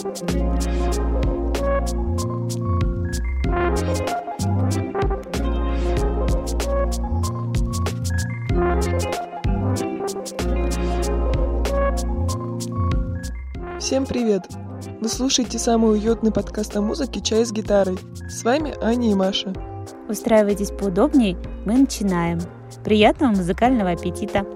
Всем привет! Вы слушаете самый уютный подкаст о музыке «Чай с гитарой». С вами Аня и Маша. Устраивайтесь поудобнее, мы начинаем. Приятного музыкального аппетита!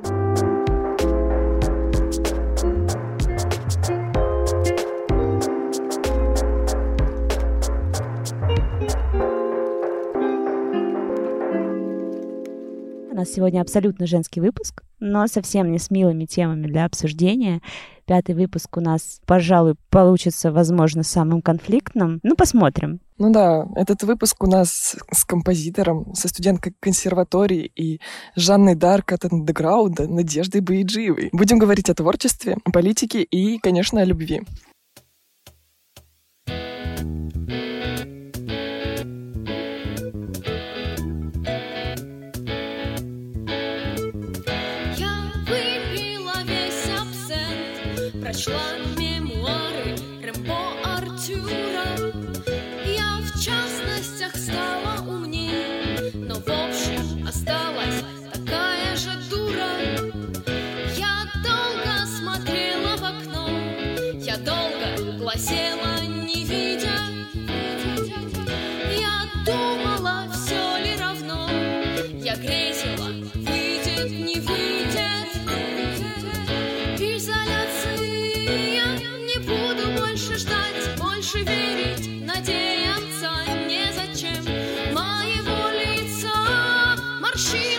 сегодня абсолютно женский выпуск, но совсем не с милыми темами для обсуждения. Пятый выпуск у нас, пожалуй, получится, возможно, самым конфликтным. Ну, посмотрим. Ну да, этот выпуск у нас с композитором, со студенткой консерватории и Жанной Дарк от андеграунда Надеждой Баиджиевой. Будем говорить о творчестве, политике и, конечно, о любви. she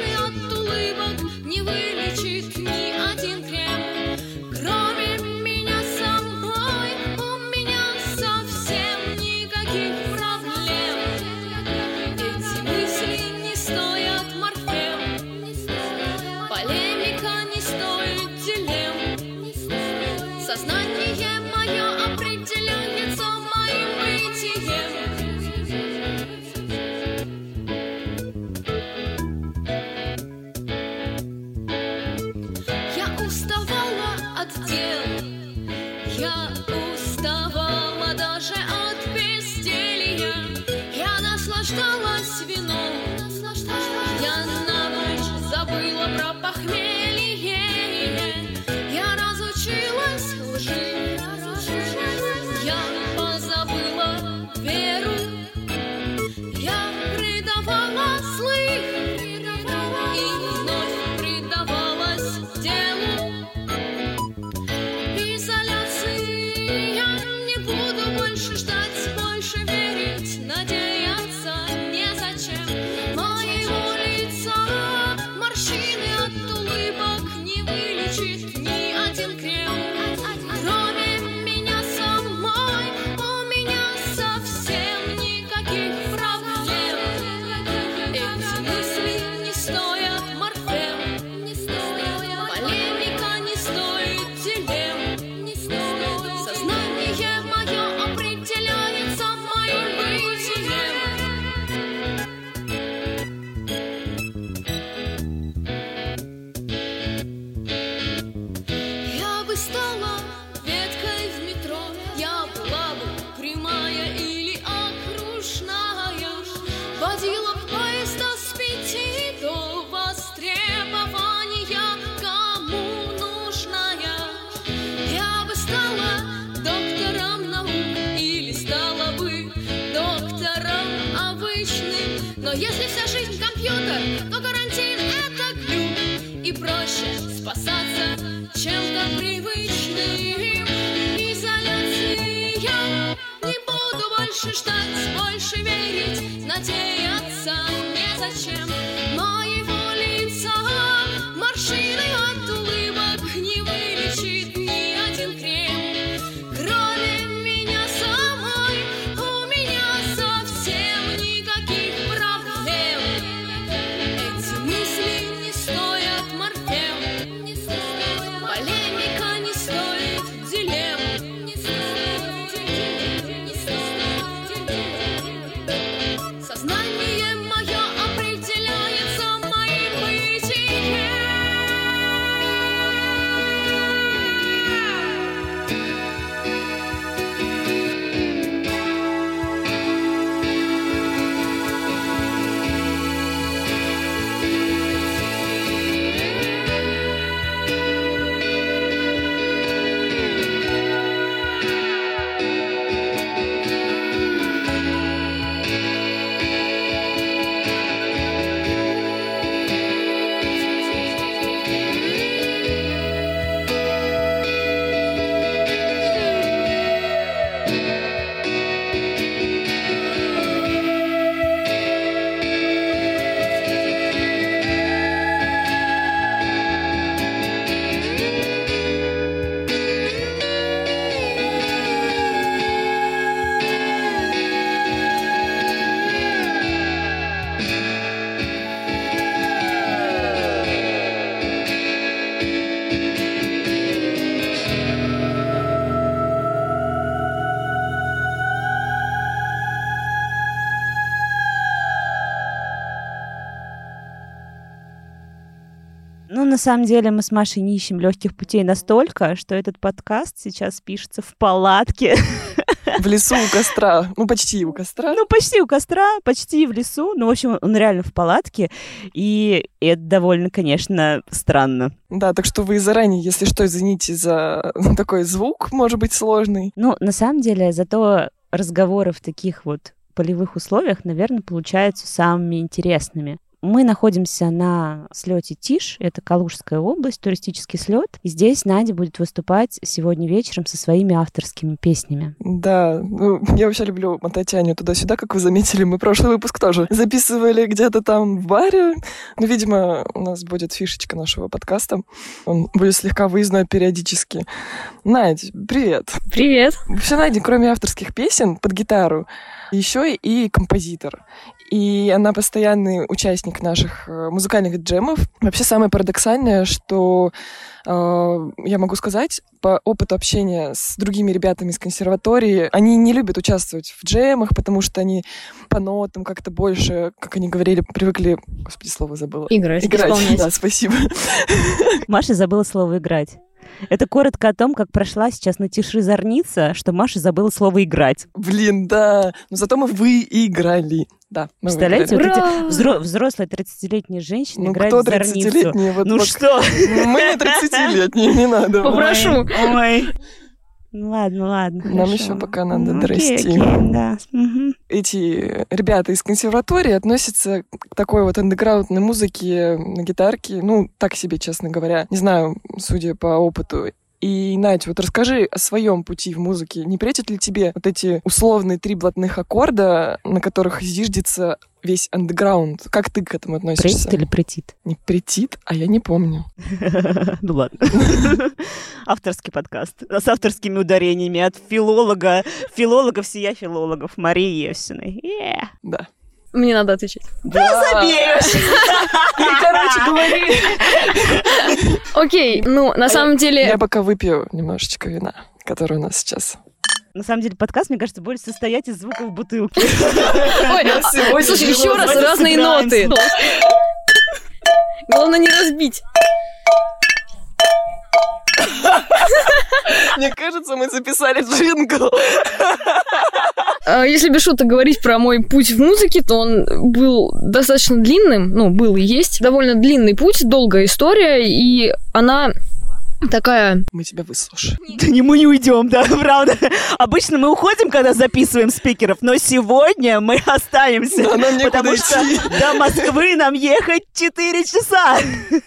Ну, на самом деле, мы с Машей не ищем легких путей настолько, что этот подкаст сейчас пишется в палатке. В лесу у костра. Ну, почти у костра. Ну, почти у костра, почти в лесу. Ну, в общем, он реально в палатке. И это довольно, конечно, странно. Да, так что вы заранее, если что, извините за такой звук, может быть, сложный. Ну, на самом деле, зато разговоры в таких вот полевых условиях, наверное, получаются самыми интересными. Мы находимся на слете Тиш, это Калужская область, туристический слет. И здесь Надя будет выступать сегодня вечером со своими авторскими песнями. Да, ну, я вообще люблю мотать Аню туда-сюда, как вы заметили. Мы прошлый выпуск тоже записывали где-то там в баре. Ну, видимо, у нас будет фишечка нашего подкаста. Он будет слегка выездной периодически. Надь, привет. Привет. Все Надя, кроме авторских песен под гитару, еще и композитор. И она постоянный участник наших э, музыкальных джемов. Вообще самое парадоксальное, что э, я могу сказать, по опыту общения с другими ребятами из консерватории, они не любят участвовать в джемах, потому что они по нотам как-то больше, как они говорили, привыкли... Господи, слово забыла. Играть, Играть, исполнять. да, спасибо. Маша забыла слово «играть». Это коротко о том, как прошла сейчас на тиши зорница, что Маша забыла слово «играть». Блин, да. Но зато мы выиграли. Да, мы Представляете, выиграли. вот эти взро- взрослые 30-летние женщины Ну, играют кто в зорницу. 30-летний? Вот Ну вот что? Мы не 30-летние, не надо. Попрошу. Ой. Ну ладно, ладно. Нам хорошо. еще пока надо Ну, окей, дорасти. окей, да. Мгм. эти ребята из консерватории относятся к такой вот андеграундной музыке на гитарке, ну, так себе, честно говоря. Не знаю, судя по опыту. И, Надь, вот расскажи о своем пути в музыке. Не претят ли тебе вот эти условные три блатных аккорда, на которых зиждется весь андеграунд? Как ты к этому относишься? Претит или претит? Не претит, а я не помню. Ну ладно. Авторский подкаст с авторскими ударениями от филолога, филолога всея филологов Марии Евсиной. Да. Мне надо отвечать. Забей! Короче, говори. Окей, ну, на самом деле... Я пока выпью немножечко вина, которое у нас сейчас. На самом деле подкаст, мне кажется, будет состоять из звуков бутылки. Ой, а, слушай, еще раз разные ноты. Главное не разбить. Мне кажется, мы записали джингл. А, Если без шуток говорить про мой путь в музыке, то он был достаточно длинным, ну, был и есть. Довольно длинный путь, долгая история, и она такая... Мы тебя выслушаем. Да не мы не уйдем, да, правда. Обычно мы уходим, когда записываем спикеров, но сегодня мы останемся. Да, нам потому что идти. до Москвы нам ехать 4 часа.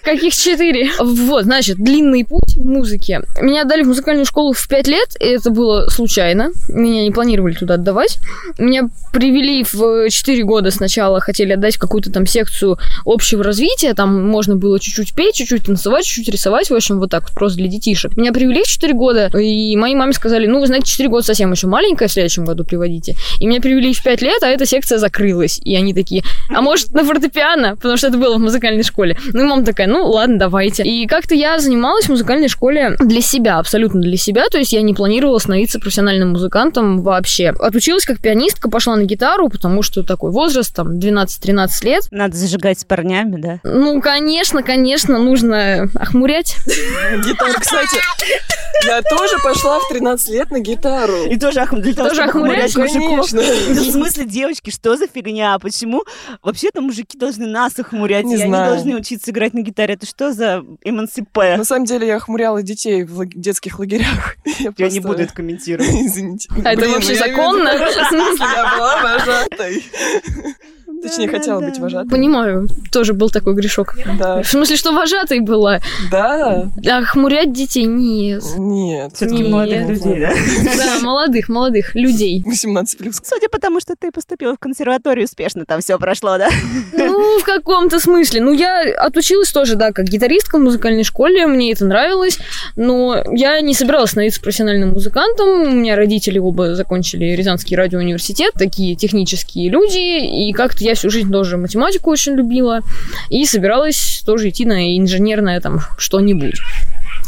Каких четыре? Вот, значит, длинный путь в музыке. Меня отдали в музыкальную школу в пять лет, и это было случайно. Меня не планировали туда отдавать. Меня привели в четыре года сначала, хотели отдать в какую-то там секцию общего развития. Там можно было чуть-чуть петь, чуть-чуть танцевать, чуть-чуть рисовать. В общем, вот так вот, просто для детишек. Меня привели в 4 года, и моей маме сказали, ну, вы знаете, 4 года совсем еще маленькая, в следующем году приводите. И меня привели в 5 лет, а эта секция закрылась. И они такие, а может, на фортепиано? Потому что это было в музыкальной школе. Ну, и мама такая, ну, ладно, давайте. И как-то я занималась в музыкальной школе для себя, абсолютно для себя. То есть я не планировала становиться профессиональным музыкантом вообще. Отучилась как пианистка, пошла на гитару, потому что такой возраст, там, 12-13 лет. Надо зажигать с парнями, да? Ну, конечно, конечно, нужно охмурять. Гитара, кстати, я тоже пошла в 13 лет на гитару. И тоже, охм- для того, Тоже чтобы охмурять? мужиков. Конечно. Да В смысле, девочки, что за фигня? Почему вообще-то мужики должны нас охмурять, Не и они знаю. должны учиться играть на гитаре? Это что за эмансипе? На самом деле я охмуряла детей в лаг- детских лагерях. Я не просто- буду это комментировать. Извините. А это Блин, вообще ну я законно? Я была вожатой. Точнее, хотела быть вожатой. Понимаю, тоже был такой грешок. Да. В смысле, что вожатой была? Да. А хмурять детей нет. Нет. Все-таки Нет. молодых людей, да? Да, молодых, молодых людей. 18 плюс. Судя по тому, что ты поступила в консерваторию, успешно там все прошло, да? Ну, в каком-то смысле. Ну, я отучилась тоже, да, как гитаристка в музыкальной школе, мне это нравилось, но я не собиралась становиться профессиональным музыкантом. У меня родители оба закончили Рязанский радиоуниверситет, такие технические люди, и как-то я всю жизнь тоже математику очень любила, и собиралась тоже идти на инженерное там что-нибудь.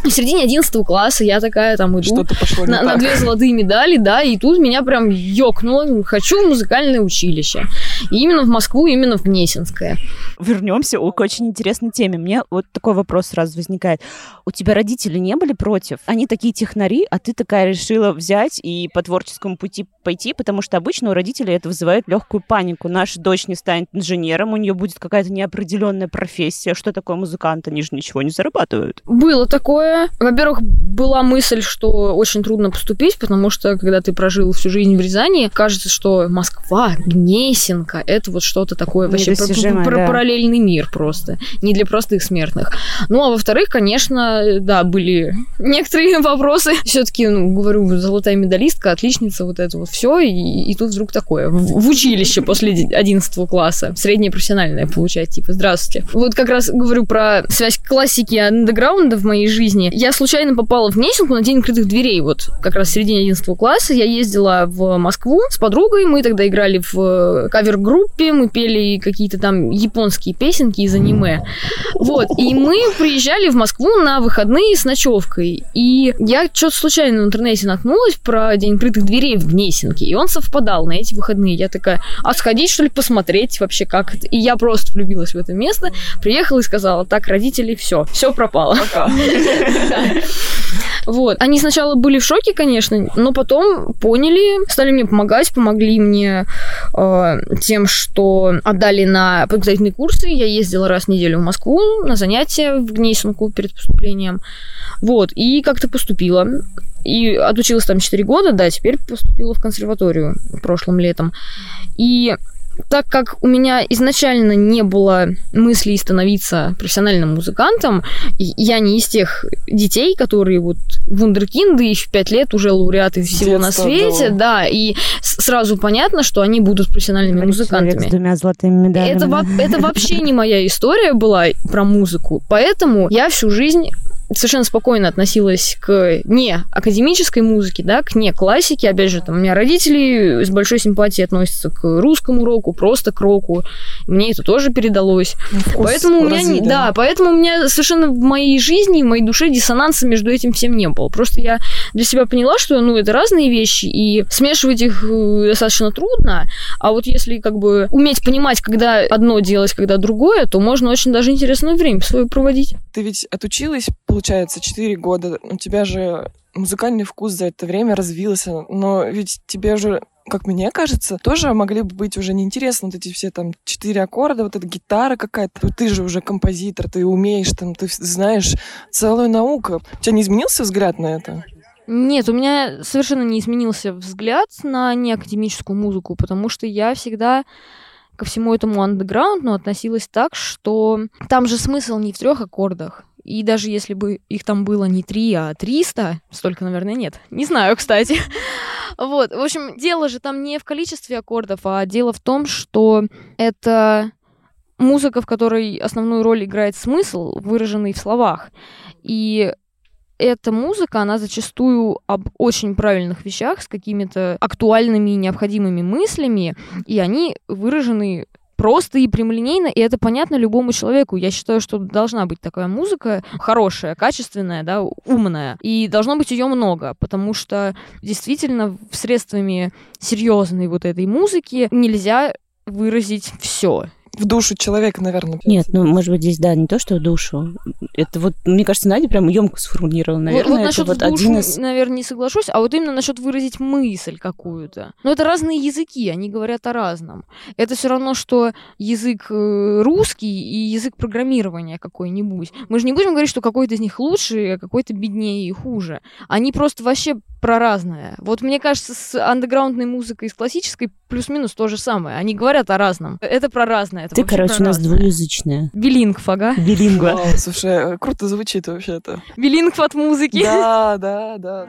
в середине 11 класса я такая там иду Что-то пошло не на, на две золотые медали, да, и тут меня прям ёкнуло, хочу в музыкальное училище. И именно в Москву, именно в Гнесинское. Вернемся к очень интересной теме. Мне вот такой вопрос сразу возникает. У тебя родители не были против? Они такие технари, а ты такая решила взять и по творческому пути пойти, потому что обычно у родителей это вызывает легкую панику. Наша дочь не станет инженером, у нее будет какая-то неопределенная профессия. Что такое музыкант? Они же ничего не зарабатывают. Было такое. Во-первых, была мысль, что очень трудно поступить, потому что, когда ты прожил всю жизнь в Рязани, кажется, что Москва, Гнесинка, это вот что-то такое вообще про- Недостижимое, про- да. параллельный мир просто, не для простых смертных. Ну, а во-вторых, конечно, да, были некоторые вопросы. Все-таки, ну, говорю, золотая медалистка, отличница, вот это вот все, и, и тут вдруг такое. В, в училище после 11 класса, среднее профессиональное получать, типа, здравствуйте. Вот как раз говорю про связь классики и андеграунда в моей жизни. Я случайно попала в Гнесинку на день открытых дверей, вот как раз в середине 11 класса. Я ездила в Москву с подругой, мы тогда играли в э, кавер-группе, мы пели какие-то там японские песенки из аниме. Вот, и мы приезжали в Москву на выходные с ночевкой. И я что-то случайно в интернете наткнулась про День открытых дверей в Гнесинке, и он совпадал на эти выходные. Я такая, а сходить, что ли, посмотреть вообще, как это? И я просто влюбилась в это место, приехала и сказала, так, родители, все, все пропало. Да. Вот. Они сначала были в шоке, конечно, но потом поняли, стали мне помогать, помогли мне э, тем, что отдали на подготовительные курсы. Я ездила раз в неделю в Москву на занятия в Гнесинку перед поступлением. Вот. И как-то поступила. И отучилась там 4 года, да, теперь поступила в консерваторию прошлым летом. И так как у меня изначально не было мыслей становиться профессиональным музыкантом, я не из тех детей, которые вот вундеркинды и в пять лет уже лауреаты всего на Детство свете, было. да, и сразу понятно, что они будут профессиональными музыкантами. с двумя золотыми медалями. Это, это вообще не моя история была про музыку. Поэтому я всю жизнь совершенно спокойно относилась к не академической музыке, да, к не классике. Опять же, там, у меня родители с большой симпатией относятся к русскому року, просто к року. Мне это тоже передалось. Вкус Поэтому у меня не- развит, да, поэтому у меня совершенно в моей жизни, в моей душе диссонанса между этим всем не было. Просто я для себя поняла, что ну это разные вещи, и смешивать их э, достаточно трудно. А вот если как бы уметь понимать, когда одно делать, когда другое, то можно очень даже интересное время свое проводить. Ты ведь отучилась, получается, 4 года. У тебя же музыкальный вкус за это время развился. Но ведь тебе же, как мне кажется, тоже могли бы быть уже неинтересны вот эти все там четыре аккорда, вот эта гитара какая-то. Ты же уже композитор, ты умеешь, там, ты знаешь целую науку. У тебя не изменился взгляд на это? Нет, у меня совершенно не изменился взгляд на неакадемическую музыку, потому что я всегда ко всему этому андеграундну относилась так, что там же смысл не в трех аккордах. И даже если бы их там было не три, а 300, столько, наверное, нет. Не знаю, кстати. Вот, в общем, дело же там не в количестве аккордов, а дело в том, что это музыка, в которой основную роль играет смысл, выраженный в словах. И эта музыка, она зачастую об очень правильных вещах с какими-то актуальными и необходимыми мыслями, и они выражены просто и прямолинейно, и это понятно любому человеку. Я считаю, что должна быть такая музыка хорошая, качественная, да, умная, и должно быть ее много, потому что действительно средствами серьезной вот этой музыки нельзя выразить все. В душу человека, наверное. Нет, ну, может быть, здесь, да, не то, что в душу. Это вот, мне кажется, Надя прям емко сформулировала. Наверное, вот, вот насчет вот в душу, один из... наверное, не соглашусь, а вот именно насчет выразить мысль какую-то. Но это разные языки, они говорят о разном. Это все равно, что язык э, русский и язык программирования какой-нибудь. Мы же не будем говорить, что какой-то из них лучше, а какой-то беднее и хуже. Они просто вообще про разное. Вот мне кажется, с андеграундной музыкой и с классической плюс-минус то же самое. Они говорят о разном. Это про разное. Это Ты, короче, про у нас разное. двуязычная. Билингв, ага. Билингва. Вау, слушай, круто звучит вообще-то. Билингв от музыки. Да, да, да.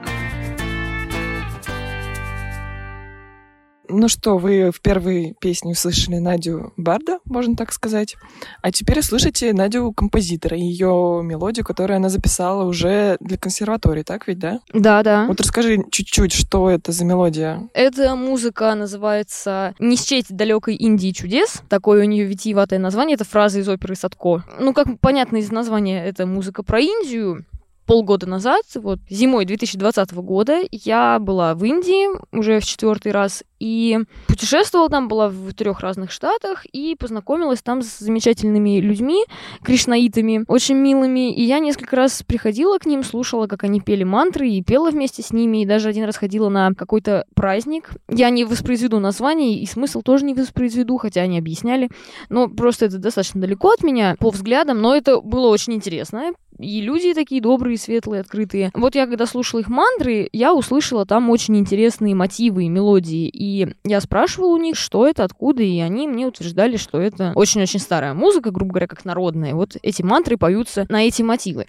Ну что, вы в первой песне услышали Надю Барда, можно так сказать. А теперь слышите Надю композитора, ее мелодию, которую она записала уже для консерватории, так ведь, да? Да, да. Вот расскажи чуть-чуть, что это за мелодия. Эта музыка называется «Не счесть далекой Индии чудес». Такое у нее витиеватое название. Это фраза из оперы Садко. Ну, как понятно из названия, это музыка про Индию. Полгода назад, вот зимой 2020 года, я была в Индии уже в четвертый раз и путешествовала там, была в трех разных штатах и познакомилась там с замечательными людьми, кришнаитами, очень милыми. И я несколько раз приходила к ним, слушала, как они пели мантры и пела вместе с ними. И даже один раз ходила на какой-то праздник. Я не воспроизведу название и смысл тоже не воспроизведу, хотя они объясняли. Но просто это достаточно далеко от меня по взглядам, но это было очень интересно и люди такие добрые, светлые, открытые. Вот я когда слушала их мантры, я услышала там очень интересные мотивы и мелодии, и я спрашивала у них, что это, откуда, и они мне утверждали, что это очень-очень старая музыка, грубо говоря, как народная. Вот эти мантры поются на эти мотивы.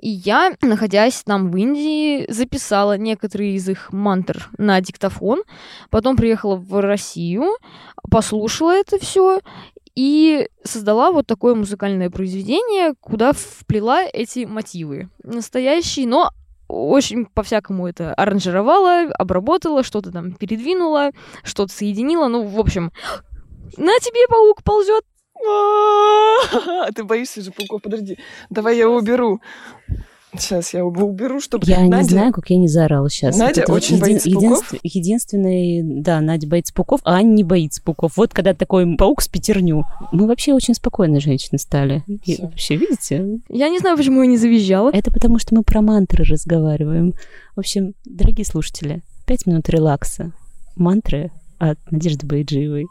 И я, находясь там в Индии, записала некоторые из их мантр на диктофон, потом приехала в Россию, послушала это все и создала вот такое музыкальное произведение, куда вплела эти мотивы. Настоящие, но очень по-всякому это аранжировала, обработала, что-то там передвинула, что-то соединила. Ну, в общем, на тебе паук ползет. Ты боишься же пауков? Подожди, давай я его уберу. Сейчас я его уберу, чтобы... Я Надя... не знаю, как я не заорала сейчас. Надя Вот это очень еди- боится пауков? единств- Единственный, да, Надя боится пауков, а Аня не боится пауков. Вот когда такой паук с пятерню. Мы вообще очень спокойные женщины стали. И Всё. вообще, видите? Я не знаю, почему я не завизжала. Это потому, что мы про мантры разговариваем. В общем, дорогие слушатели, пять минут релакса. Мантры от Надежды Байджиевой.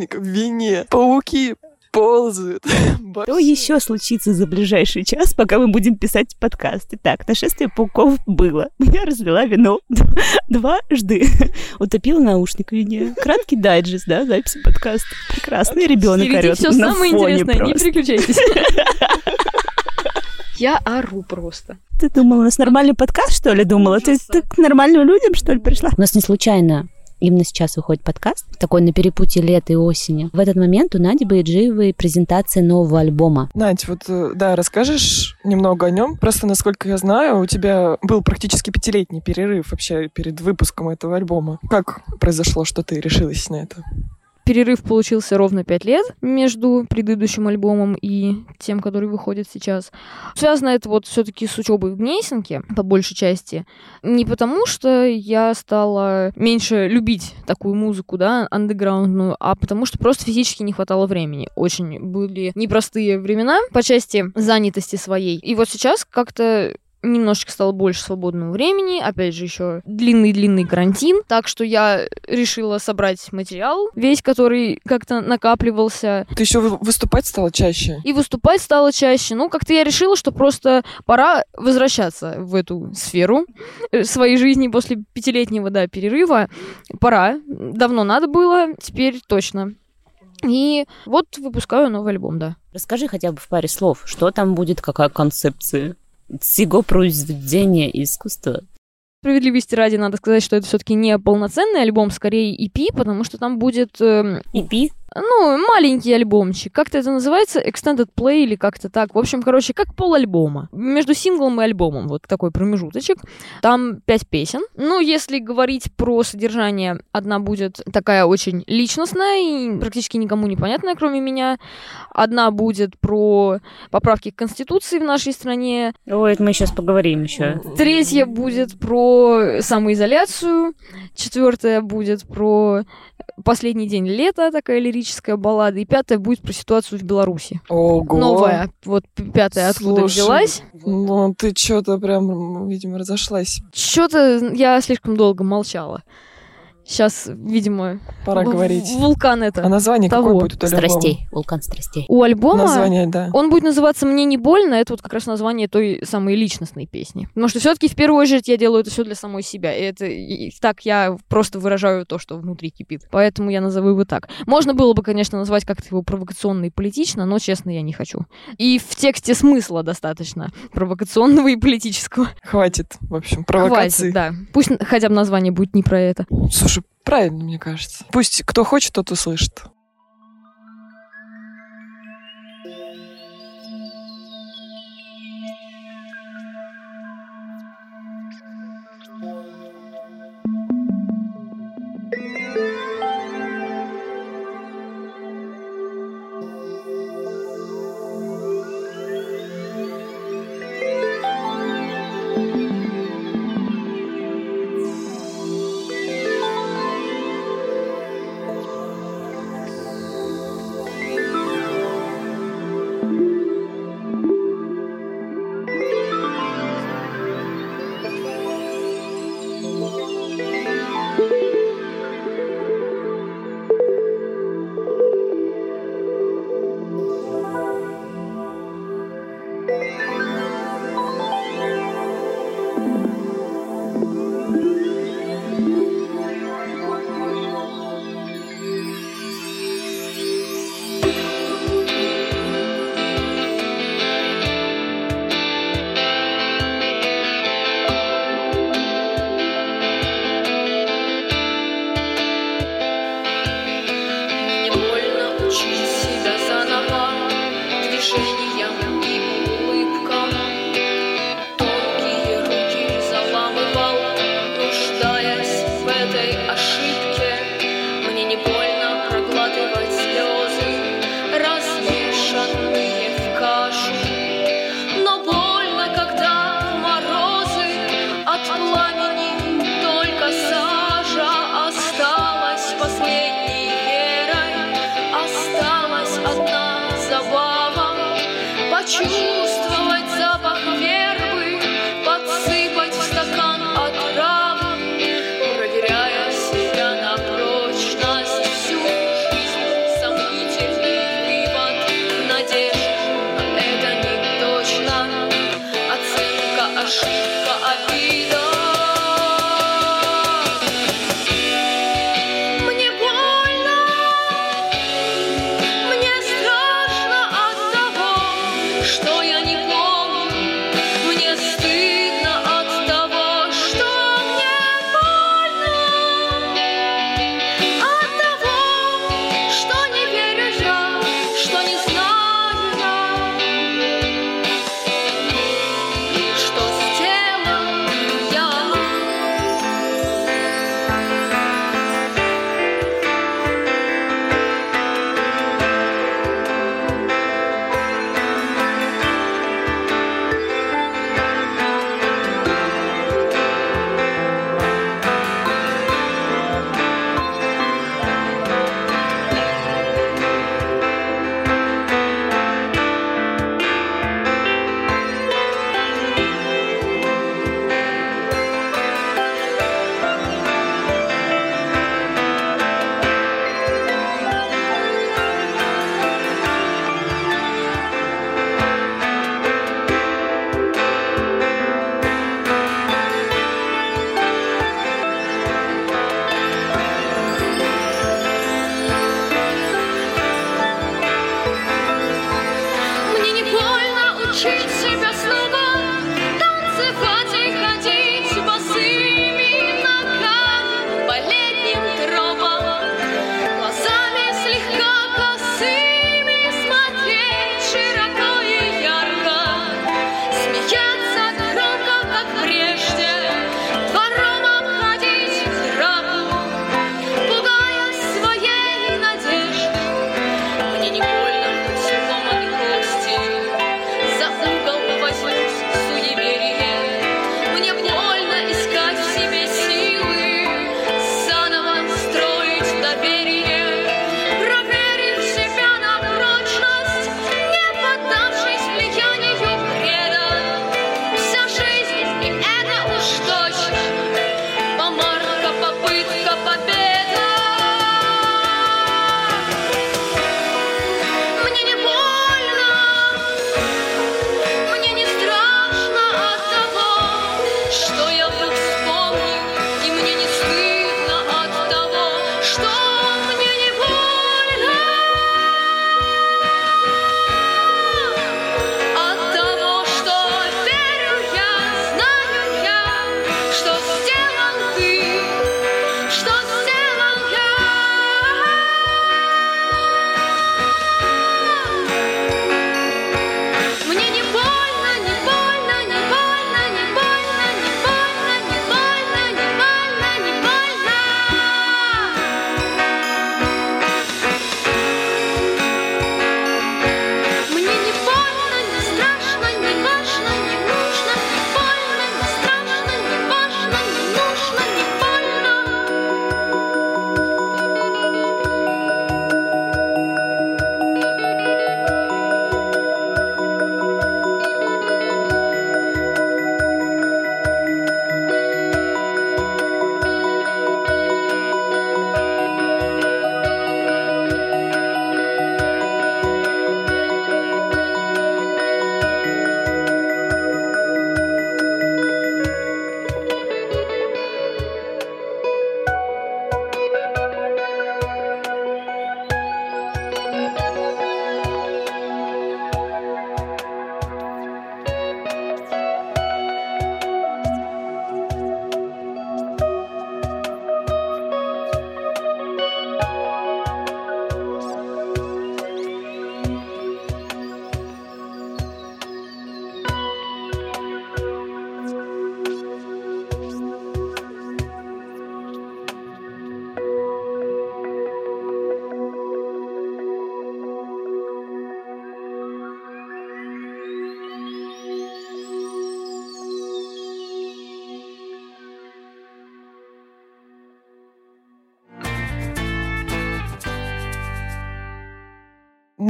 Наушник в вине, пауки ползают. Что еще случится за ближайший час, пока мы будем писать подкаст? Итак, нашествие пауков было. Я разлила вино дважды. Утопила наушник в вине. Краткий дайджест, да, записи подкаста. Прекрасный ребенок орет все на самое фоне интересное, не просто. переключайтесь. Я ору просто. Ты думала, у нас нормальный подкаст, что ли, думала? Ты, ты к нормальным людям, что ли, пришла? У нас не случайно Именно сейчас выходит подкаст, такой на перепутье лета и осени. В этот момент у Нади Байджиевой презентация нового альбома. Надь, вот, э, да, расскажешь немного о нем? Просто, насколько я знаю, у тебя был практически пятилетний перерыв вообще перед выпуском этого альбома. Как произошло, что ты решилась на это? Перерыв получился ровно 5 лет между предыдущим альбомом и тем, который выходит сейчас. Связано это вот все-таки с учебой в Гнесинке, по большей части. Не потому, что я стала меньше любить такую музыку, да, андеграундную, а потому что просто физически не хватало времени. Очень были непростые времена по части занятости своей. И вот сейчас как-то немножечко стало больше свободного времени, опять же, еще длинный-длинный карантин, так что я решила собрать материал, весь который как-то накапливался, Ты еще вы- выступать стала чаще? и выступать стало чаще. Ну, как-то я решила, что просто пора возвращаться в эту сферу э, своей жизни после пятилетнего, да, перерыва. Пора. Давно надо было, теперь точно. И вот выпускаю новый альбом, да. Расскажи хотя бы в паре слов, что там будет, какая концепция всего произведения искусства. Справедливости ради надо сказать, что это все-таки не полноценный альбом, скорее EP, потому что там будет эм, EP? Ну, маленький альбомчик. Как-то это называется? Extended Play или как-то так. В общем, короче, как полальбома. Между синглом и альбомом. Вот такой промежуточек. Там пять песен. Ну, если говорить про содержание, одна будет такая очень личностная и практически никому непонятная, кроме меня. Одна будет про поправки к Конституции в нашей стране. Ой, это мы сейчас поговорим еще. Третья будет про самоизоляцию. Четвертая будет про последний день лета, такая лирическая баллада. И пятая будет про ситуацию в Беларуси. Ого. Новая. Вот пятая откуда Слушай, взялась. Ну, ты что-то прям, видимо, разошлась. Что-то я слишком долго молчала. Сейчас, видимо, Пора в- говорить. вулкан это. А название того. какое будет у альбома? Страстей. Вулкан страстей. У альбома Название, да. Он будет называться «Мне не больно». Это вот как раз название той самой личностной песни. Потому что все-таки в первую очередь я делаю это все для самой себя. И это и так я просто выражаю то, что внутри кипит. Поэтому я назову его так. Можно было бы, конечно, назвать как-то его провокационно и политично, но, честно, я не хочу. И в тексте смысла достаточно провокационного и политического. Хватит, в общем, провокаций. Хватит, да. Пусть хотя бы название будет не про это. Слушай, правильно, мне кажется. Пусть кто хочет, тот услышит. Почувствовать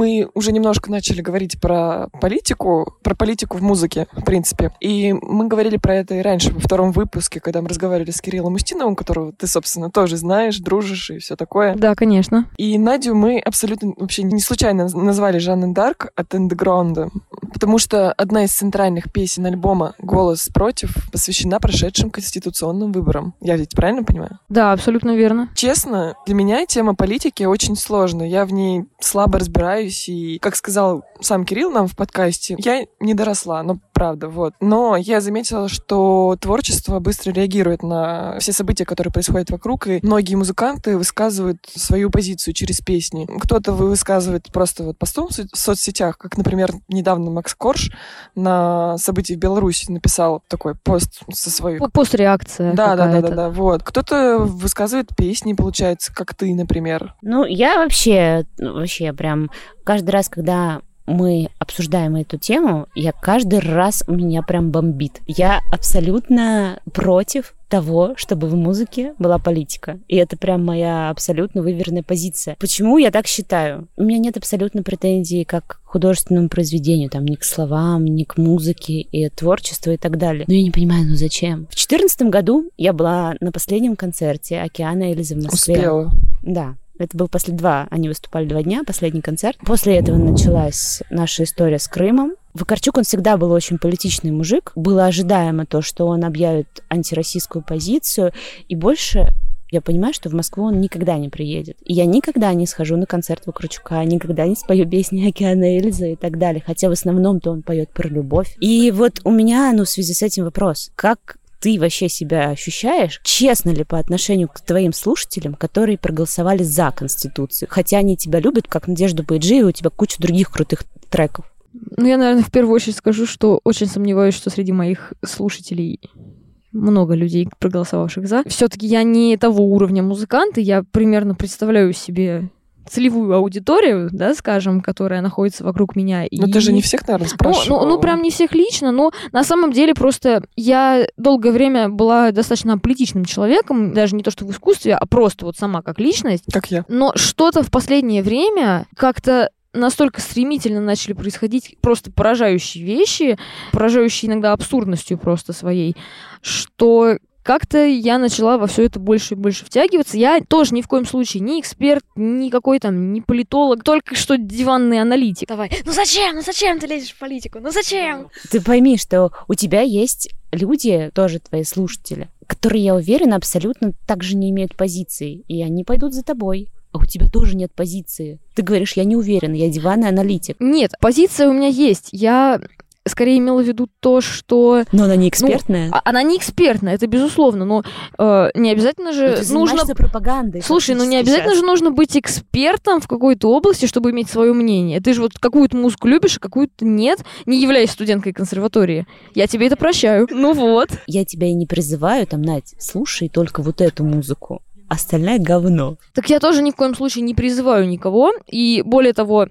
мы уже немножко начали говорить про политику, про политику в музыке, в принципе. И мы говорили про это и раньше, во втором выпуске, когда мы разговаривали с Кириллом Устиновым, которого ты, собственно, тоже знаешь, дружишь и все такое. Да, конечно. И Надю мы абсолютно вообще не случайно назвали Жанны Дарк от андеграунда, потому что одна из центральных песен альбома «Голос против» посвящена прошедшим конституционным выборам. Я ведь правильно понимаю? Да, абсолютно верно. Честно, для меня тема политики очень сложная. Я в ней слабо разбираюсь, и, как сказал сам Кирилл нам в подкасте, я не доросла, но правда, вот. Но я заметила, что творчество быстро реагирует на все события, которые происходят вокруг, и многие музыканты высказывают свою позицию через песни. Кто-то высказывает просто вот постом в соцсетях, как, например, недавно Макс Корж на событии в Беларуси написал такой пост со своей... Постреакция Да, да, да, да, да, вот. Кто-то высказывает песни, получается, как ты, например. Ну, я вообще, ну, вообще прям каждый раз, когда мы обсуждаем эту тему, я каждый раз меня прям бомбит. Я абсолютно против того, чтобы в музыке была политика. И это прям моя абсолютно выверенная позиция. Почему я так считаю? У меня нет абсолютно претензий как к художественному произведению, там, ни к словам, ни к музыке и творчеству и так далее. Но я не понимаю, ну зачем? В 2014 году я была на последнем концерте Океана Эльзы в Москве. Успела. Да. Это был после два, они выступали два дня, последний концерт. После этого началась наша история с Крымом. Вакарчук, он всегда был очень политичный мужик. Было ожидаемо то, что он объявит антироссийскую позицию. И больше я понимаю, что в Москву он никогда не приедет. И я никогда не схожу на концерт Вакарчука, никогда не спою песни Океана Эльзы и так далее. Хотя в основном-то он поет про любовь. И вот у меня, ну, в связи с этим вопрос. Как ты вообще себя ощущаешь, честно ли по отношению к твоим слушателям, которые проголосовали за Конституцию, хотя они тебя любят, как Надежду Байджи, и у тебя куча других крутых треков. Ну, я, наверное, в первую очередь скажу, что очень сомневаюсь, что среди моих слушателей много людей, проголосовавших за. Все-таки я не того уровня музыканта, я примерно представляю себе целевую аудиторию, да, скажем, которая находится вокруг меня. Но и... ты же не всех, наверное, Ну, спрашивала. ну, ну, прям не всех лично, но на самом деле просто я долгое время была достаточно политичным человеком, даже не то что в искусстве, а просто вот сама как личность. Как я. Но что-то в последнее время как-то настолько стремительно начали происходить просто поражающие вещи, поражающие иногда абсурдностью просто своей, что как-то я начала во все это больше и больше втягиваться. Я тоже ни в коем случае не эксперт, ни какой там, не политолог, только что диванный аналитик. Давай, ну зачем, ну зачем ты лезешь в политику, ну зачем? Ты пойми, что у тебя есть люди, тоже твои слушатели, которые, я уверена, абсолютно также не имеют позиции, и они пойдут за тобой. А у тебя тоже нет позиции. Ты говоришь, я не уверена, я диванный аналитик. Нет, позиция у меня есть. Я скорее имела в виду то, что Но она не экспертная. а- она не экспертная, это безусловно, но э, не обязательно Но же Ну, ты нужно пропагандой. Слушай, ну не обязательно щас. же нужно быть экспертом в какой-то области, чтобы иметь свое мнение. Ты же вот какую-то музыку любишь, а какую-то нет, не являясь студенткой консерватории. Я тебе это прощаю. Ну вот. Я тебя и не призываю, там, Надь, слушай только вот эту музыку. Остальное говно. Так я тоже ни в коем случае не призываю никого. И более того,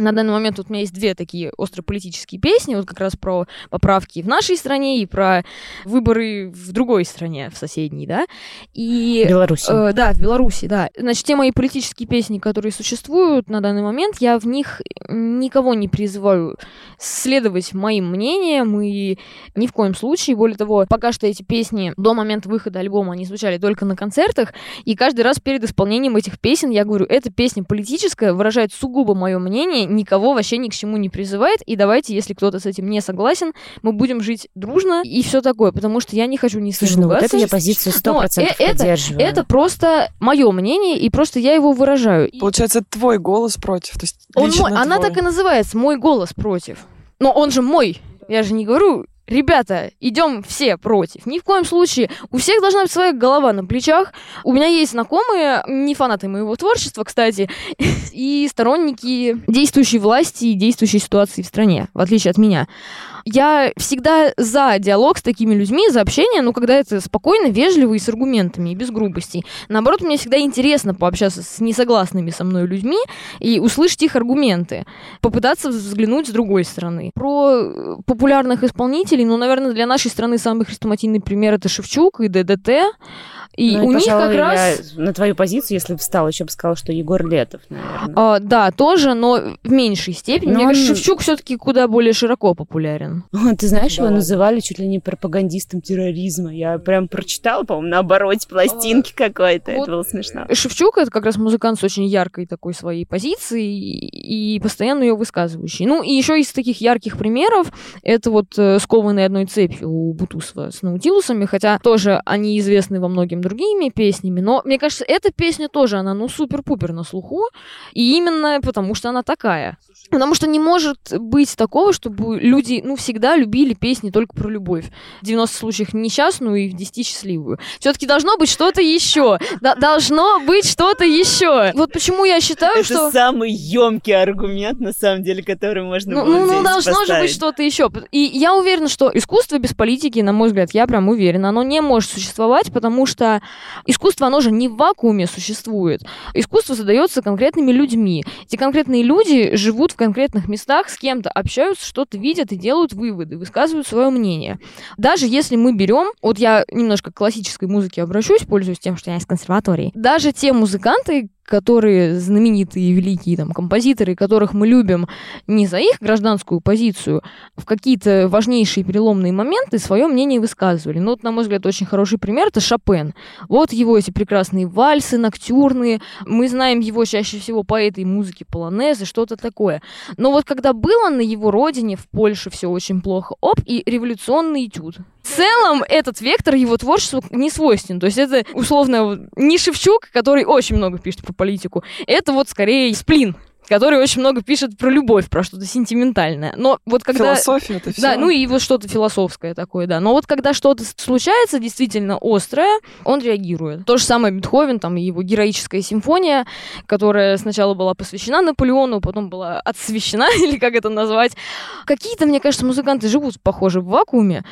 на данный момент вот у меня есть две такие острополитические песни, вот как раз про поправки в нашей стране и про выборы в другой стране, в соседней, да. И Беларусь. Э, да, в Беларуси, да. Значит, те мои политические песни, которые существуют на данный момент, я в них никого не призываю следовать моим мнениям и ни в коем случае. Более того, пока что эти песни до момента выхода альбома, они звучали только на концертах, и каждый раз перед исполнением этих песен я говорю, эта песня политическая, выражает сугубо мое мнение, никого вообще ни к чему не призывает, и давайте, если кто-то с этим не согласен, мы будем жить дружно и все такое, потому что я не хочу ни с кем Слушай, ну вот это я позицию Но 100% э- это- поддерживаю. Это просто мое мнение, и просто я его выражаю. Получается, это твой голос против. То есть он мой, она твой. так и называется, мой голос против. Но он же мой. Я же не говорю, ребята, идем все против. Ни в коем случае. У всех должна быть своя голова на плечах. У меня есть знакомые, не фанаты моего творчества, кстати, и сторонники действующей власти и действующей ситуации в стране, в отличие от меня. Я всегда за диалог с такими людьми, за общение, но когда это спокойно, вежливо и с аргументами, и без грубостей. Наоборот, мне всегда интересно пообщаться с несогласными со мной людьми и услышать их аргументы, попытаться взглянуть с другой стороны. Про э, популярных исполнителей, ну, наверное, для нашей страны самый хрестоматийный пример это Шевчук и ДДТ. И Ну, у них пожалуй, как раз... я на твою позицию, если бы встал, еще бы сказала, что Егор Летов, наверное. А, да, тоже, но в меньшей степени. Но Мне кажется, он- Шевчук все-таки куда более широко популярен. Ты знаешь, Да его называли чуть ли не пропагандистом терроризма. Я прям прочитала, по-моему, на обороте пластинки какой-то. вот Это было смешно. Шевчук это как раз музыкант с очень яркой такой своей позицией и постоянно ее высказывающий. Ну и еще из таких ярких примеров это вот э, скованные одной цепью у Бутусова с Наутилусами, хотя тоже они известны во многим другими песнями, но мне кажется, эта песня тоже, она ну супер-пупер на слуху, и именно потому что она такая. Потому что не может быть такого, чтобы люди, ну, всегда любили песни только про любовь. В 90 случаях несчастную и в 10 счастливую. Все-таки должно быть что-то еще. Должно быть что-то еще. Вот почему я считаю, что... самый емкий аргумент, на самом деле, который можно Ну, ну, ну, должно же быть что-то еще. И я уверена, что искусство без политики, на мой взгляд, я прям уверена, оно не может существовать, потому что искусство, оно же не в вакууме существует. Искусство создается конкретными людьми. Эти конкретные люди живут в конкретных местах, с кем-то общаются, что-то видят и делают выводы, высказывают свое мнение. Даже если мы берем, вот я немножко к классической музыке обращусь, пользуюсь тем, что я из консерватории, даже те музыканты, которые знаменитые великие там композиторы, которых мы любим не за их гражданскую позицию, в какие-то важнейшие переломные моменты свое мнение высказывали. Ну вот, на мой взгляд, очень хороший пример это Шопен. Вот его эти прекрасные вальсы, ноктюрные. Мы знаем его чаще всего по этой музыке полонезы, что-то такое. Но вот когда было на его родине, в Польше, все очень плохо, оп, и революционный этюд. В целом, этот вектор его творчеству не свойственен. То есть это, условно, не Шевчук, который очень много пишет про политику. Это вот скорее Сплин, который очень много пишет про любовь, про что-то сентиментальное. Но вот когда... Философия это все. Да, ну и вот что-то философское такое, да. Но вот когда что-то случается действительно острое, он реагирует. То же самое Бетховен, там его героическая симфония, которая сначала была посвящена Наполеону, потом была отсвящена, или как это назвать. Какие-то, мне кажется, музыканты живут, похоже, в вакууме.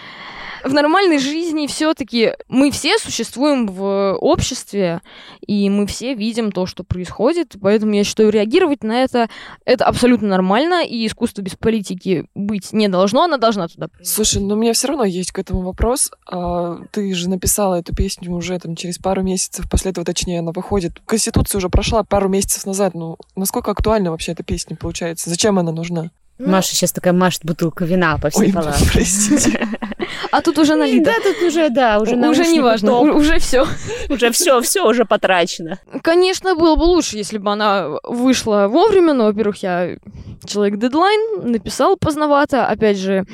В нормальной жизни все-таки мы все существуем в обществе, и мы все видим то, что происходит. Поэтому я считаю, реагировать на это это абсолютно нормально, и искусство без политики быть не должно, она должна туда. Слушай, ну у меня все равно есть к этому вопрос. А, ты же написала эту песню уже там через пару месяцев, после этого, точнее, она выходит. Конституция уже прошла пару месяцев назад. Ну, насколько актуальна вообще эта песня получается? Зачем она нужна? Ну, Маша сейчас такая машет бутылка вина по всей Ой, палате. простите. А тут уже налито. Да, тут уже, да, уже уже не важно, уже все. Уже все, все уже потрачено. Конечно, было бы лучше, если бы она вышла вовремя, но, во-первых, я человек дедлайн, написал поздновато. Опять же,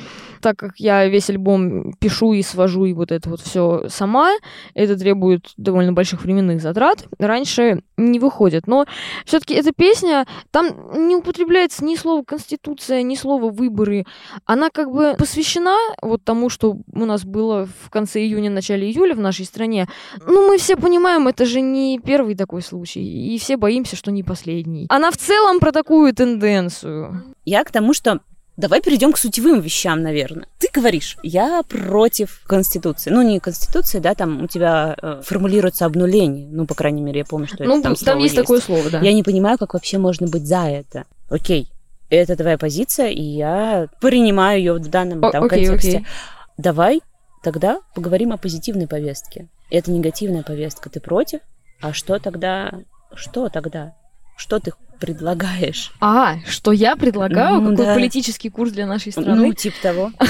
так как я весь альбом пишу и свожу, и вот это вот все сама, это требует довольно больших временных затрат. Раньше не выходит. Но все-таки эта песня, там не употребляется ни слова конституция, ни слова выборы. Она как бы посвящена вот тому, что у нас было в конце июня, начале июля в нашей стране. Ну, мы все понимаем, это же не первый такой случай, и все боимся, что не последний. Она в целом про такую тенденцию. Я к тому, что Давай перейдем к сутевым вещам, наверное. Ты говоришь, я против Конституции. Ну, не Конституции, да, там у тебя э, формулируется обнуление. Ну, по крайней мере, я помню, что ну, это там, там, слово есть, такое слово, да. Я не понимаю, как вообще можно быть за это. Окей, это твоя позиция, и я принимаю ее в данном там, окей, контексте. окей. Давай тогда поговорим о позитивной повестке. Это негативная повестка. Ты против? А что тогда? Что тогда? Что ты предлагаешь? А, что я предлагаю? Ну, Какой да. политический курс для нашей Ну, страны? типа того.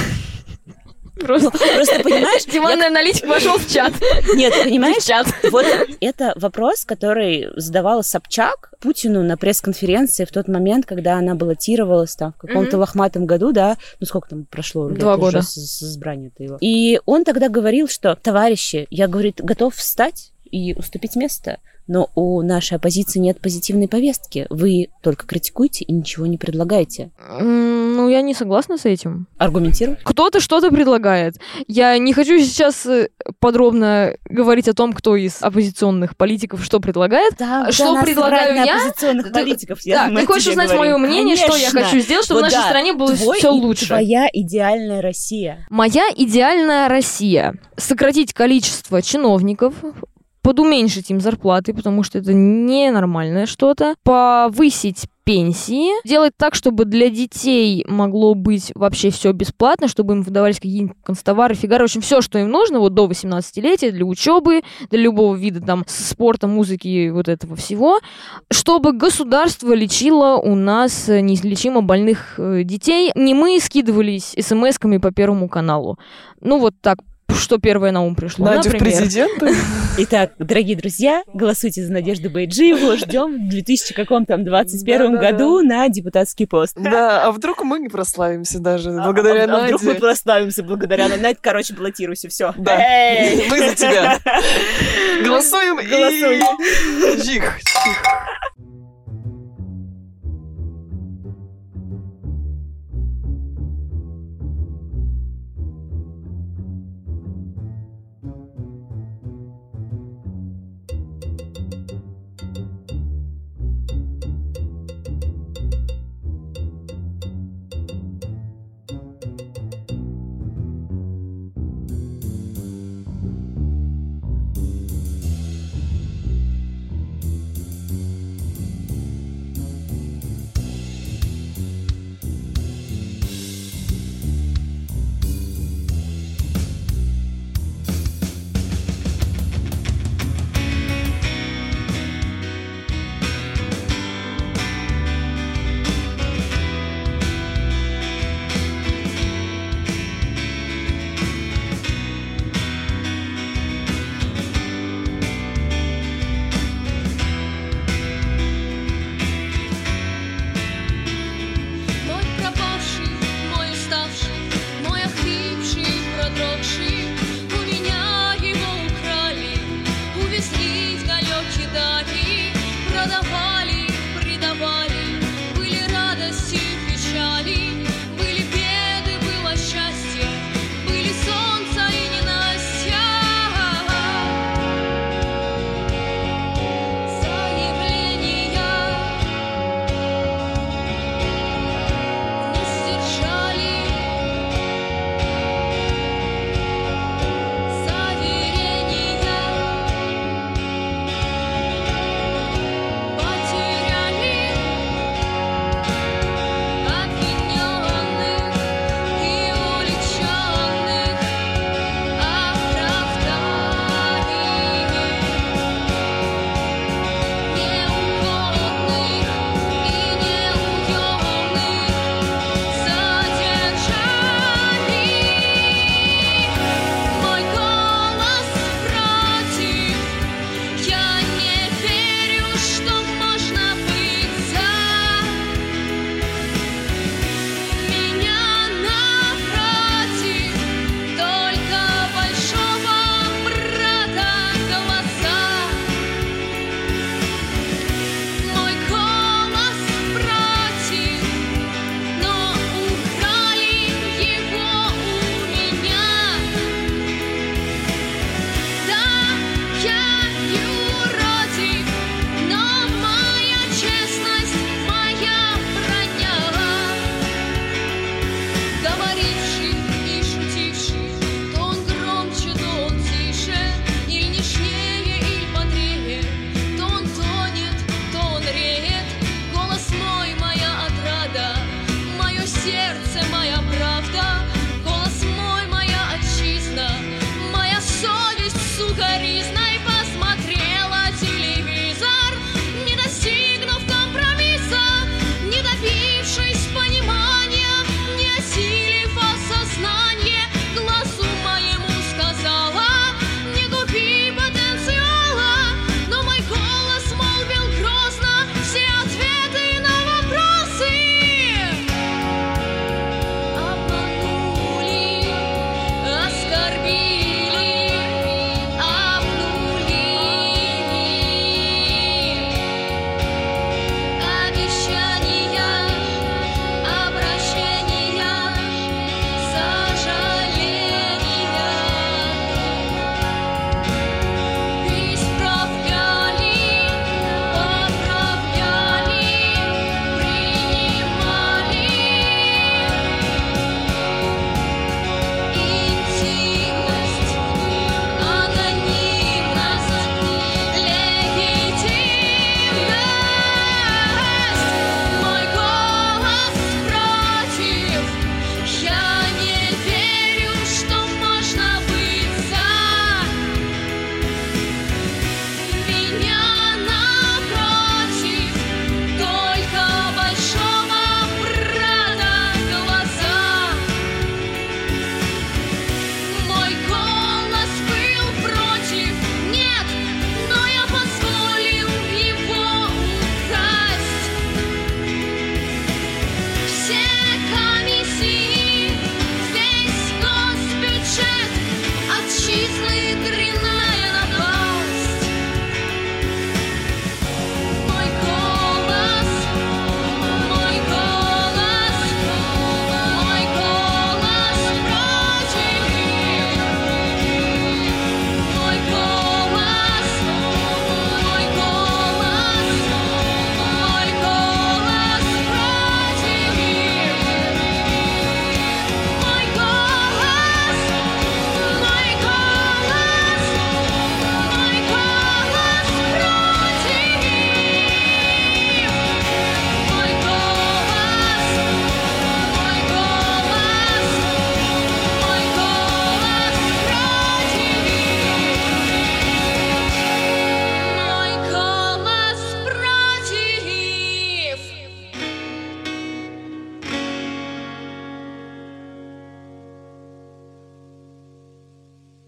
Просто Просто понимаешь, диванный аналитик вошел в чат. Нет, В понимаешь, чат. вот это вопрос, который задавала Собчак Путину на пресс-конференции в тот момент, когда она баллотировалась там в каком-то лохматом году, да, ну сколько там прошло Два года. с, с избрания-то его. И он тогда говорил, что, товарищи, я, говорит, готов встать и уступить место, но у нашей оппозиции нет позитивной повестки. Вы только критикуете и ничего не предлагаете. Ну, я не согласна с этим. Аргументируй. Кто-то что-то предлагает. Я не хочу сейчас э, подробно говорить о том, кто из оппозиционных политиков что предлагает. Да, Что предлагаю я? оппозиционных Да, политиков. Да, ты хочешь узнать мое мнение, что я хочу сделать, чтобы в Вот нашей да. стране было Твой все лучше. Твоя идеальная Россия. Моя идеальная Россия. Сократить количество чиновников, подуменьшить им зарплаты, потому что это ненормальное что-то, повысить пенсии, делать так, чтобы для детей могло быть вообще все бесплатно, чтобы им выдавались какие-нибудь констовары, фигары, в общем, все, что им нужно, вот до 18-летия, для учебы, для любого вида там спорта, музыки, вот этого всего, чтобы государство лечило у нас неизлечимо больных э, детей. Не мы скидывались смс-ками по Первому каналу. Ну, вот так что первое на ум пришло. Надя в Например, президенты? Итак, дорогие друзья, голосуйте за Надежду Байджиеву. Ждем в 2000 каком там 21 Да-да-да. году на депутатский пост. Да, а вдруг мы не прославимся даже благодаря а, а вдруг мы Наде? прославимся благодаря Наде? Надь, короче, баллотируйся, все. Да. Мы за тебя. Голосуем и... Чих, чих.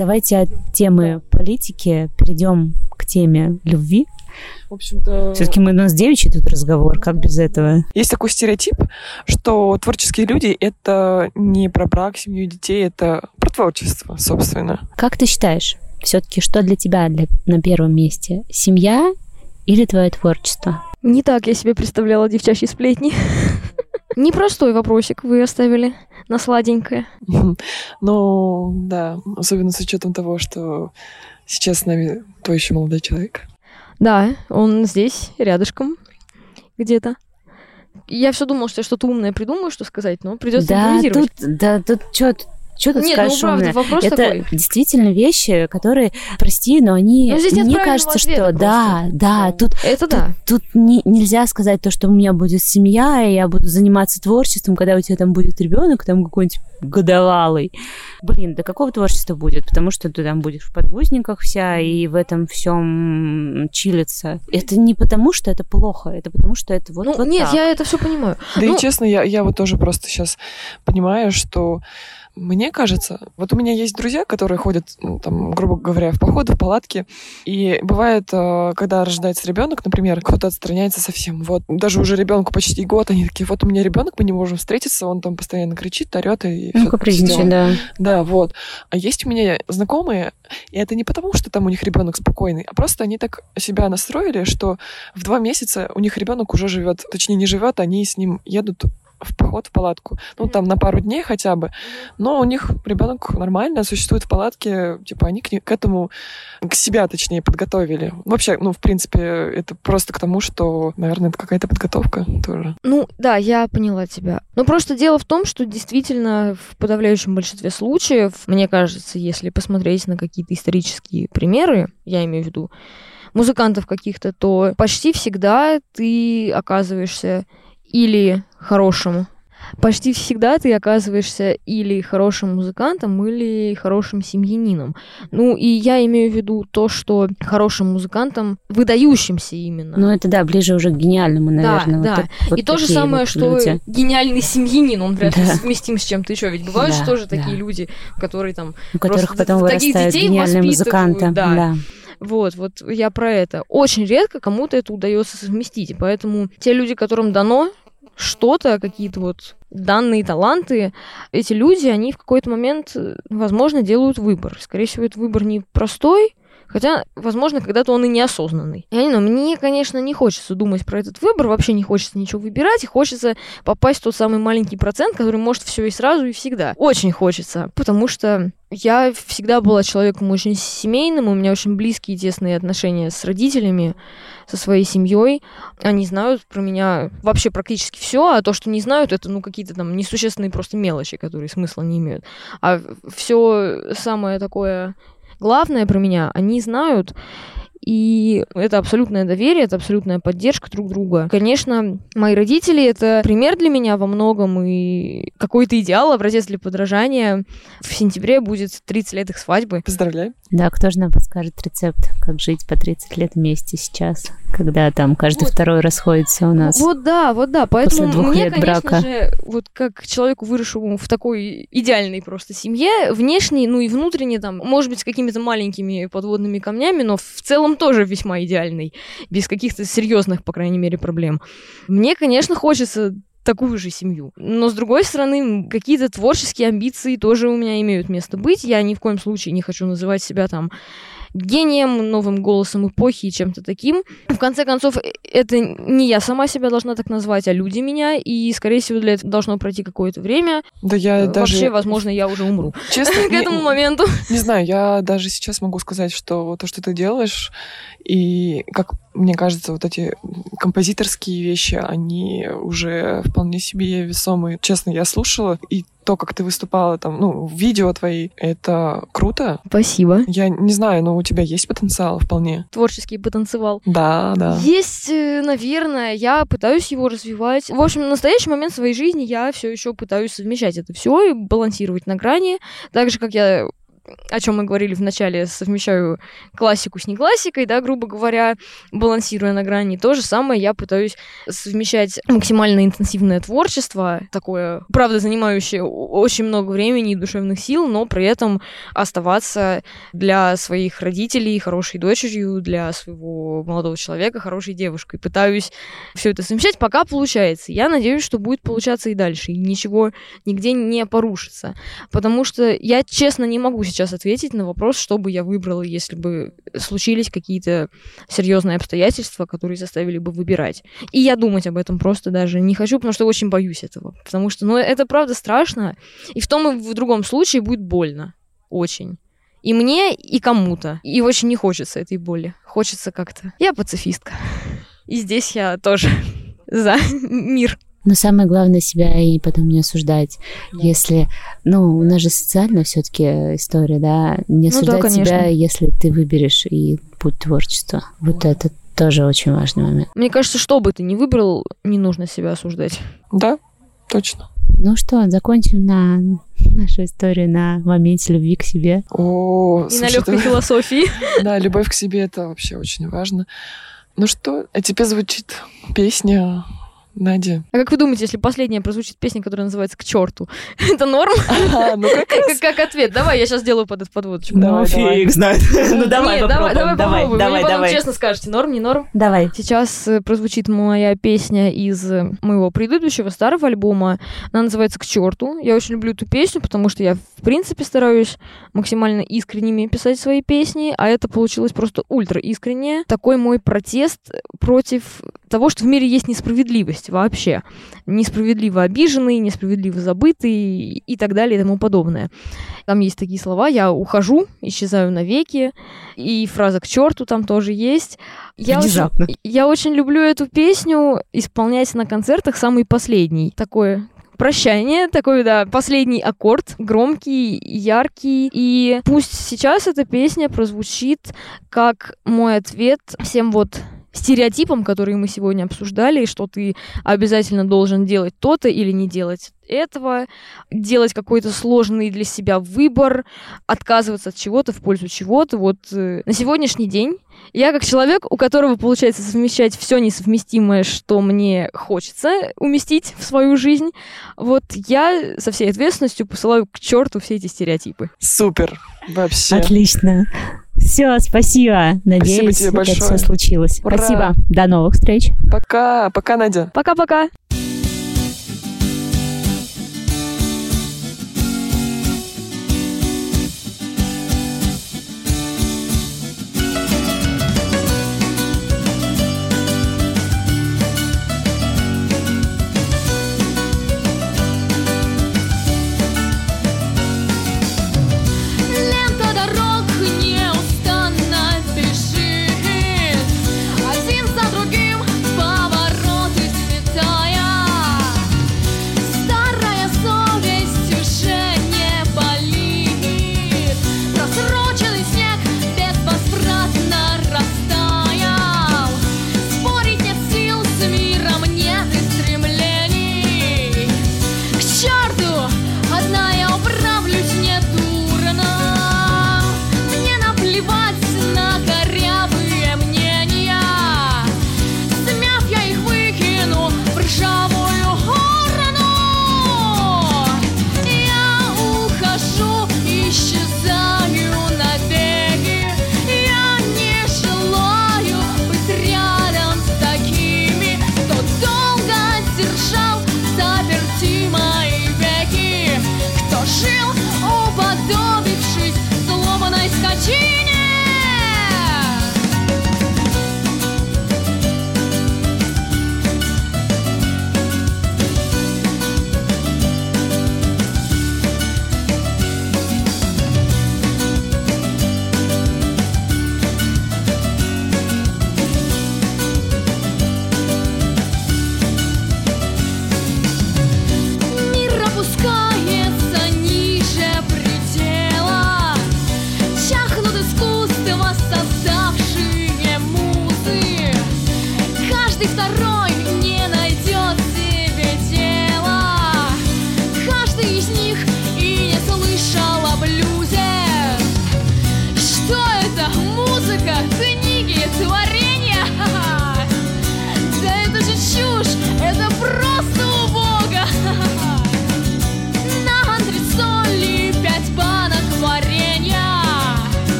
Давайте от темы политики перейдем к теме любви. В общем-то... Все-таки мы у нас девичий тут разговор, как без этого? Есть такой стереотип, что творческие люди — это не про брак, семью, детей, это про творчество, собственно. Как ты считаешь, все-таки что для тебя для, на первом месте? Семья или твое творчество? Не так я себе представляла девчачьи сплетни. Непростой вопросик вы оставили на сладенькое. Ну, да, особенно с учетом того, что сейчас с нами твой еще молодой человек. Да, он здесь, рядышком, где-то. Я все думала, что я что-то умное придумаю, что сказать, но придется Да, импровизировать. тут, да, тут что что тут Нет, скажешь ну правда, умное? вопрос Это такой. действительно вещи, которые, прости, но они, Ну, здесь нет мне кажется, что да, да, Ну, тут Это Тут, да. тут не- нельзя сказать то, что у меня будет семья, и я буду заниматься творчеством, когда у тебя там будет ребенок, там какой-нибудь годовалый. Блин, да какого творчества будет? Потому что ты там будешь в подгузниках вся и в этом всем чилиться. Это не потому, что это плохо, это потому, что это вот, Ну, вот нет, так. я это все понимаю. Да Ну- и честно, я, я вот тоже просто сейчас понимаю, что мне кажется, вот у меня есть друзья, которые ходят, ну, там, грубо говоря, в походы, в палатки, и бывает, э, когда рождается ребенок, например, кто-то отстраняется совсем. Вот даже уже ребенку почти год, они такие, вот у меня ребенок, мы не можем встретиться, он там постоянно кричит, орет и Ну, капризничает, да. Да, вот. А есть у меня знакомые, и это не потому, что там у них ребенок спокойный, а просто они так себя настроили, что в два месяца у них ребенок уже живет, точнее не живет, они с ним едут в поход в палатку. Ну, там на пару дней хотя бы. Но у них ребенок нормально существует в палатке. Типа они к, к этому, к себя, точнее, подготовили. Вообще, ну, в принципе, это просто к тому, что, наверное, это какая-то подготовка тоже. Ну, да, я поняла тебя. Но просто дело в том, что действительно в подавляющем большинстве случаев, мне кажется, если посмотреть на какие-то исторические примеры, я имею в виду музыкантов каких-то, то почти всегда ты оказываешься или хорошим Почти всегда ты оказываешься или хорошим музыкантом, или хорошим семьянином. Ну, и я имею в виду то, что хорошим музыкантом, выдающимся именно. Ну, это да, ближе уже к гениальному, наверное. вот да. так- вот и то же самое, вот что люди. гениальный семьянин, он вряд ли Да. совместим с чем-то еще. Ведь бывают же Да, тоже да. такие люди, которые там у которых потом таких вырастают детей гениальные музыканты. да. да. Вот, вот я про это. Очень редко кому-то это удается совместить. Поэтому те люди, которым дано что-то, какие-то вот данные таланты, эти люди, они в какой-то момент, э, возможно, делают выбор. Скорее всего, этот выбор не простой, Хотя, возможно, когда-то он и неосознанный. Я не знаю, мне, конечно, не хочется думать про этот выбор, вообще не хочется ничего выбирать, и хочется попасть в тот самый маленький процент, который может все и сразу, и всегда. Очень хочется, потому что я всегда была человеком очень семейным, у меня очень близкие и тесные отношения с родителями, со своей семьей. Они знают про меня вообще практически все, а то, что не знают, это ну какие-то там несущественные просто мелочи, которые смысла не имеют. А все самое такое главное про меня они знают, и это абсолютное доверие, это абсолютная поддержка друг друга. Конечно, мои родители — это пример для меня во многом и какой-то идеал, образец для подражания. В сентябре будет 30 лет их свадьбы. Поздравляю. Да, кто же нам подскажет рецепт, как жить по 30 лет вместе сейчас, когда там каждый Вот. второй расходится у нас? Вот да, вот да. Поэтому двух мне, лет конечно брака. же, вот как человеку, выросшему в такой идеальной просто семье, внешне, ну и внутренне там, может быть, с какими-то маленькими подводными камнями, но в целом тоже весьма идеальный, без каких-то серьезных, по крайней мере, проблем. Мне, конечно, хочется такую же семью. Но, с другой стороны, какие-то творческие амбиции тоже у меня имеют место быть. Я ни в коем случае не хочу называть себя там гением, новым голосом эпохи и чем-то таким. В конце концов, э, это не я сама себя должна так назвать, а люди меня, и, скорее всего, для этого должно пройти какое-то время. Да я Э, даже... Вообще, возможно, я уже умру Честно, к этому моменту. Не знаю, я даже сейчас могу сказать, что то, что ты делаешь, и, как мне кажется, вот эти композиторские вещи, они уже вполне себе весомые. Честно, я слушала, и то, как ты выступала там, ну, в видео твои, это круто. Спасибо. Я не знаю, но у тебя есть потенциал вполне. Творческий потенциал. Да, да. Есть, э, наверное, я пытаюсь его развивать. В общем, на настоящий момент своей жизни я все еще пытаюсь совмещать это все и балансировать на грани. Так же, как я о чем мы говорили в начале, совмещаю классику с не классикой, да, грубо говоря, балансируя на грани. То же самое я пытаюсь совмещать максимально интенсивное творчество, такое, правда, занимающее очень много времени и душевных сил, но при этом оставаться для своих родителей хорошей дочерью, для своего молодого человека хорошей девушкой. Пытаюсь все это совмещать, пока получается. Я надеюсь, что будет получаться и дальше, и ничего нигде не порушится. Потому что я, честно, не могу сейчас ответить на вопрос, что бы я выбрала, если бы случились какие-то серьезные обстоятельства, которые заставили бы выбирать. И я думать об этом просто даже не хочу, потому что очень боюсь этого. Потому что, ну, это правда страшно. И в том и в другом случае будет больно. Очень. И мне, и кому-то. И очень не хочется этой боли. Хочется как-то. Я пацифистка. И здесь я тоже за мир. Но самое главное себя и потом не осуждать. Если, ну, у нас же социальная все-таки история, да, не Ну да, осуждать конечно. себя, если ты выберешь и путь творчества. Вот это тоже очень важный момент. Мне кажется, что бы ты ни выбрал, не нужно себя осуждать. Да, точно. Ну что, закончим на нашу историю на моменте любви к себе. О, И слушай, на легкой это- философии. Да, любовь к себе это вообще очень важно. Ну что, а теперь звучит песня Нади. А как вы думаете, если последняя прозвучит песня, которая называется «К черту», это норм? А, ну как ответ. Давай, я сейчас сделаю под подводочку. Давай, давай. знает. Ну давай, давай попробуем. Вы мне потом честно скажете, норм, не норм. Давай. Сейчас э, прозвучит моя песня из э, моего предыдущего старого альбома. Она называется «К черту». Я очень люблю эту песню, потому что я, в принципе, стараюсь максимально искренними писать свои песни, а это получилось просто ультра искренне. Такой мой протест против того, что в мире есть несправедливость вообще. Несправедливо обиженный, несправедливо забытый и так далее и тому подобное. Там есть такие слова «я ухожу, исчезаю навеки», и фраза «к черту» там тоже есть. Я очень, Внезапно. я очень люблю эту песню исполнять на концертах самый последний. Такое прощание, такой, да, последний аккорд, громкий, яркий. И пусть сейчас эта песня прозвучит как мой ответ всем вот стереотипам, которые мы сегодня обсуждали, что ты обязательно должен делать то-то или не делать этого, делать какой-то сложный для себя выбор, отказываться от чего-то в пользу чего-то. Вот э, на сегодняшний день я как человек, у которого получается совмещать все несовместимое, что мне хочется уместить в свою жизнь, вот я со всей ответственностью посылаю к черту все эти стереотипы. Супер. Вообще. Отлично. Все, спасибо. Надеюсь, тебе вот это большое. все случилось. Ура. Спасибо. До новых встреч. Пока. Пока, Надя. Пока-пока!